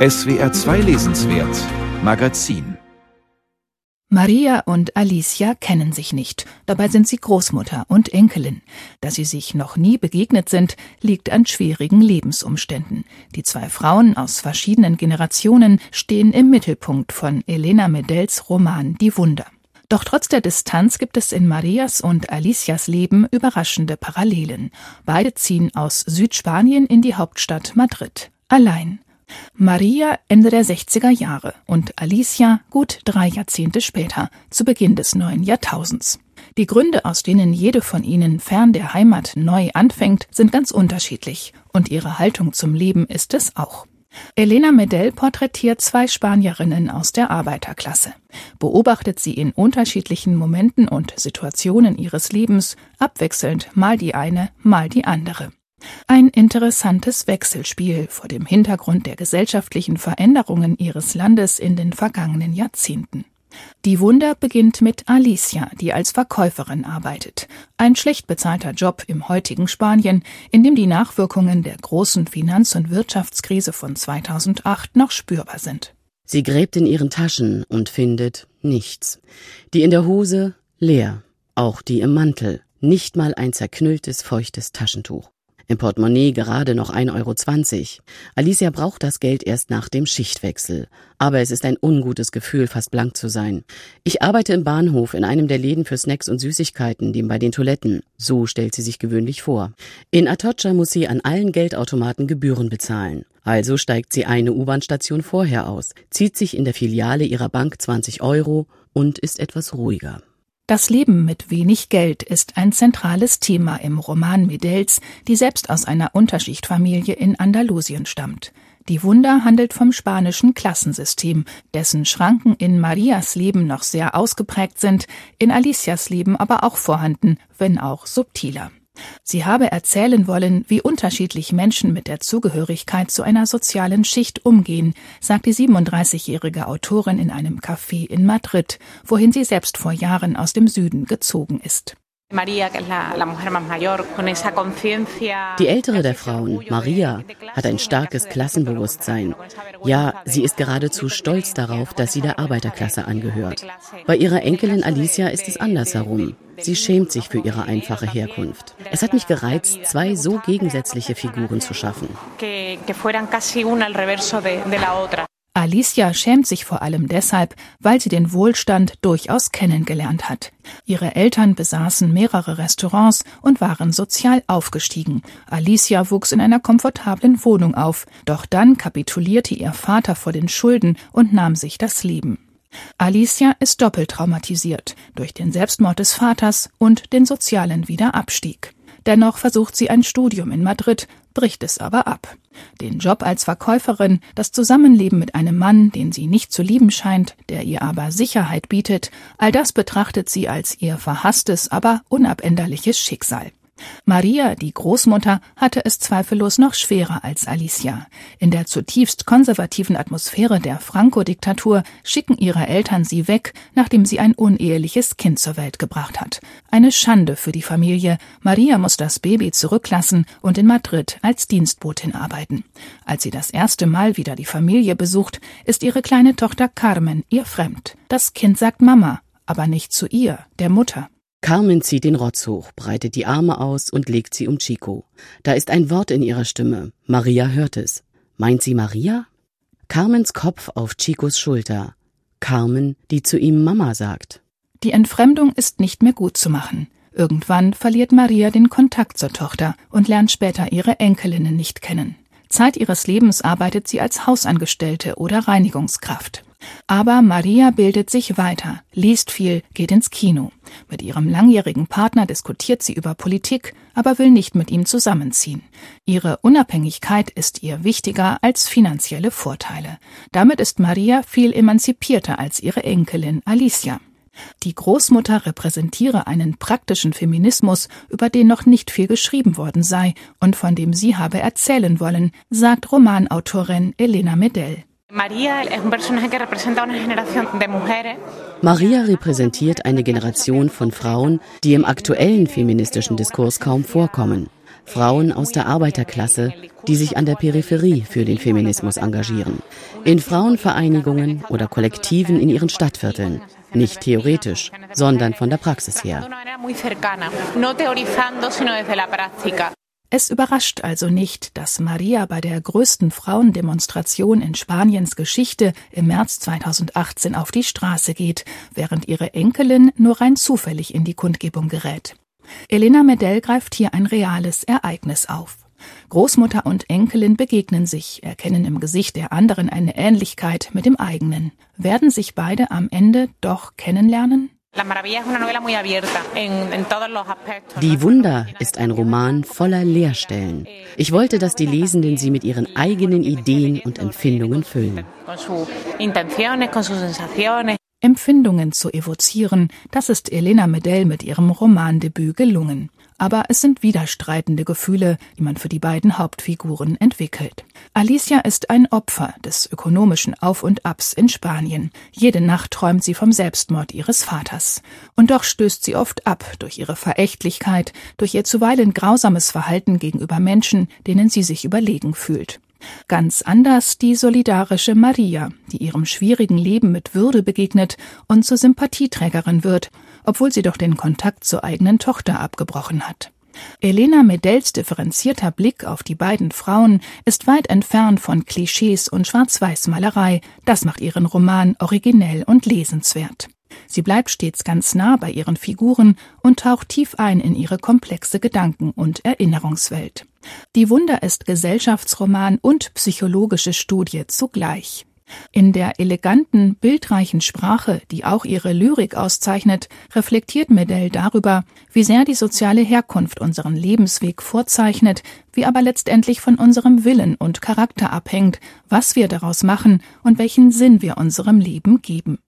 SWR 2 Lesenswert Magazin Maria und Alicia kennen sich nicht. Dabei sind sie Großmutter und Enkelin. Dass sie sich noch nie begegnet sind, liegt an schwierigen Lebensumständen. Die zwei Frauen aus verschiedenen Generationen stehen im Mittelpunkt von Elena Medels Roman Die Wunder. Doch trotz der Distanz gibt es in Marias und Alicias Leben überraschende Parallelen. Beide ziehen aus Südspanien in die Hauptstadt Madrid. Allein. Maria Ende der 60er Jahre und Alicia gut drei Jahrzehnte später, zu Beginn des neuen Jahrtausends. Die Gründe, aus denen jede von ihnen fern der Heimat neu anfängt, sind ganz unterschiedlich, und ihre Haltung zum Leben ist es auch. Elena Medell porträtiert zwei Spanierinnen aus der Arbeiterklasse, beobachtet sie in unterschiedlichen Momenten und Situationen ihres Lebens, abwechselnd mal die eine, mal die andere. Ein interessantes Wechselspiel vor dem Hintergrund der gesellschaftlichen Veränderungen ihres Landes in den vergangenen Jahrzehnten. Die Wunder beginnt mit Alicia, die als Verkäuferin arbeitet. Ein schlecht bezahlter Job im heutigen Spanien, in dem die Nachwirkungen der großen Finanz- und Wirtschaftskrise von 2008 noch spürbar sind. Sie gräbt in ihren Taschen und findet nichts. Die in der Hose leer, auch die im Mantel, nicht mal ein zerknülltes, feuchtes Taschentuch. Im Portemonnaie gerade noch 1,20 Euro. Alicia braucht das Geld erst nach dem Schichtwechsel. Aber es ist ein ungutes Gefühl, fast blank zu sein. Ich arbeite im Bahnhof in einem der Läden für Snacks und Süßigkeiten, dem bei den Toiletten. So stellt sie sich gewöhnlich vor. In Atocha muss sie an allen Geldautomaten Gebühren bezahlen. Also steigt sie eine U-Bahn-Station vorher aus, zieht sich in der Filiale ihrer Bank 20 Euro und ist etwas ruhiger. Das Leben mit wenig Geld ist ein zentrales Thema im Roman Medels, die selbst aus einer Unterschichtfamilie in Andalusien stammt. Die Wunder handelt vom spanischen Klassensystem, dessen Schranken in Marias Leben noch sehr ausgeprägt sind, in Alicias Leben aber auch vorhanden, wenn auch subtiler. Sie habe erzählen wollen, wie unterschiedlich Menschen mit der Zugehörigkeit zu einer sozialen Schicht umgehen, sagt die 37-jährige Autorin in einem Café in Madrid, wohin sie selbst vor Jahren aus dem Süden gezogen ist. Die ältere der Frauen, Maria, hat ein starkes Klassenbewusstsein. Ja, sie ist geradezu stolz darauf, dass sie der Arbeiterklasse angehört. Bei ihrer Enkelin Alicia ist es andersherum. Sie schämt sich für ihre einfache Herkunft. Es hat mich gereizt, zwei so gegensätzliche Figuren zu schaffen. Alicia schämt sich vor allem deshalb, weil sie den Wohlstand durchaus kennengelernt hat. Ihre Eltern besaßen mehrere Restaurants und waren sozial aufgestiegen. Alicia wuchs in einer komfortablen Wohnung auf, doch dann kapitulierte ihr Vater vor den Schulden und nahm sich das Leben. Alicia ist doppelt traumatisiert durch den Selbstmord des Vaters und den sozialen Wiederabstieg. Dennoch versucht sie ein Studium in Madrid, bricht es aber ab. Den Job als Verkäuferin, das Zusammenleben mit einem Mann, den sie nicht zu lieben scheint, der ihr aber Sicherheit bietet, all das betrachtet sie als ihr verhasstes, aber unabänderliches Schicksal. Maria, die Großmutter, hatte es zweifellos noch schwerer als Alicia. In der zutiefst konservativen Atmosphäre der Franco-Diktatur schicken ihre Eltern sie weg, nachdem sie ein uneheliches Kind zur Welt gebracht hat. Eine Schande für die Familie. Maria muss das Baby zurücklassen und in Madrid als Dienstbotin arbeiten. Als sie das erste Mal wieder die Familie besucht, ist ihre kleine Tochter Carmen ihr fremd. Das Kind sagt Mama, aber nicht zu ihr, der Mutter. Carmen zieht den Rotz hoch, breitet die Arme aus und legt sie um Chico. Da ist ein Wort in ihrer Stimme. Maria hört es. Meint sie Maria? Carmens Kopf auf Chicos Schulter. Carmen, die zu ihm Mama sagt. Die Entfremdung ist nicht mehr gut zu machen. Irgendwann verliert Maria den Kontakt zur Tochter und lernt später ihre Enkelinnen nicht kennen. Zeit ihres Lebens arbeitet sie als Hausangestellte oder Reinigungskraft. Aber Maria bildet sich weiter, liest viel, geht ins Kino. Mit ihrem langjährigen Partner diskutiert sie über Politik, aber will nicht mit ihm zusammenziehen. Ihre Unabhängigkeit ist ihr wichtiger als finanzielle Vorteile. Damit ist Maria viel emanzipierter als ihre Enkelin Alicia. Die Großmutter repräsentiere einen praktischen Feminismus, über den noch nicht viel geschrieben worden sei und von dem sie habe erzählen wollen, sagt Romanautorin Elena Medell. Maria repräsentiert eine Generation von Frauen, die im aktuellen feministischen Diskurs kaum vorkommen. Frauen aus der Arbeiterklasse, die sich an der Peripherie für den Feminismus engagieren, in Frauenvereinigungen oder Kollektiven in ihren Stadtvierteln, nicht theoretisch, sondern von der Praxis her. Es überrascht also nicht, dass Maria bei der größten Frauendemonstration in Spaniens Geschichte im März 2018 auf die Straße geht, während ihre Enkelin nur rein zufällig in die Kundgebung gerät. Elena Medell greift hier ein reales Ereignis auf. Großmutter und Enkelin begegnen sich, erkennen im Gesicht der anderen eine Ähnlichkeit mit dem eigenen. Werden sich beide am Ende doch kennenlernen? Die Wunder ist ein Roman voller Leerstellen. Ich wollte, dass die Lesenden sie mit ihren eigenen Ideen und Empfindungen füllen. Empfindungen zu evozieren, das ist Elena Medell mit ihrem Romandebüt gelungen. Aber es sind widerstreitende Gefühle, die man für die beiden Hauptfiguren entwickelt. Alicia ist ein Opfer des ökonomischen Auf und Abs in Spanien. Jede Nacht träumt sie vom Selbstmord ihres Vaters. Und doch stößt sie oft ab durch ihre Verächtlichkeit, durch ihr zuweilen grausames Verhalten gegenüber Menschen, denen sie sich überlegen fühlt. Ganz anders die solidarische Maria, die ihrem schwierigen Leben mit Würde begegnet und zur Sympathieträgerin wird, obwohl sie doch den Kontakt zur eigenen Tochter abgebrochen hat. Elena Medells differenzierter Blick auf die beiden Frauen ist weit entfernt von Klischees und Schwarz-Weiß-Malerei. Das macht ihren Roman originell und lesenswert. Sie bleibt stets ganz nah bei ihren Figuren und taucht tief ein in ihre komplexe Gedanken- und Erinnerungswelt. Die Wunder ist Gesellschaftsroman und psychologische Studie zugleich. In der eleganten, bildreichen Sprache, die auch ihre Lyrik auszeichnet, reflektiert Medell darüber, wie sehr die soziale Herkunft unseren Lebensweg vorzeichnet, wie aber letztendlich von unserem Willen und Charakter abhängt, was wir daraus machen und welchen Sinn wir unserem Leben geben.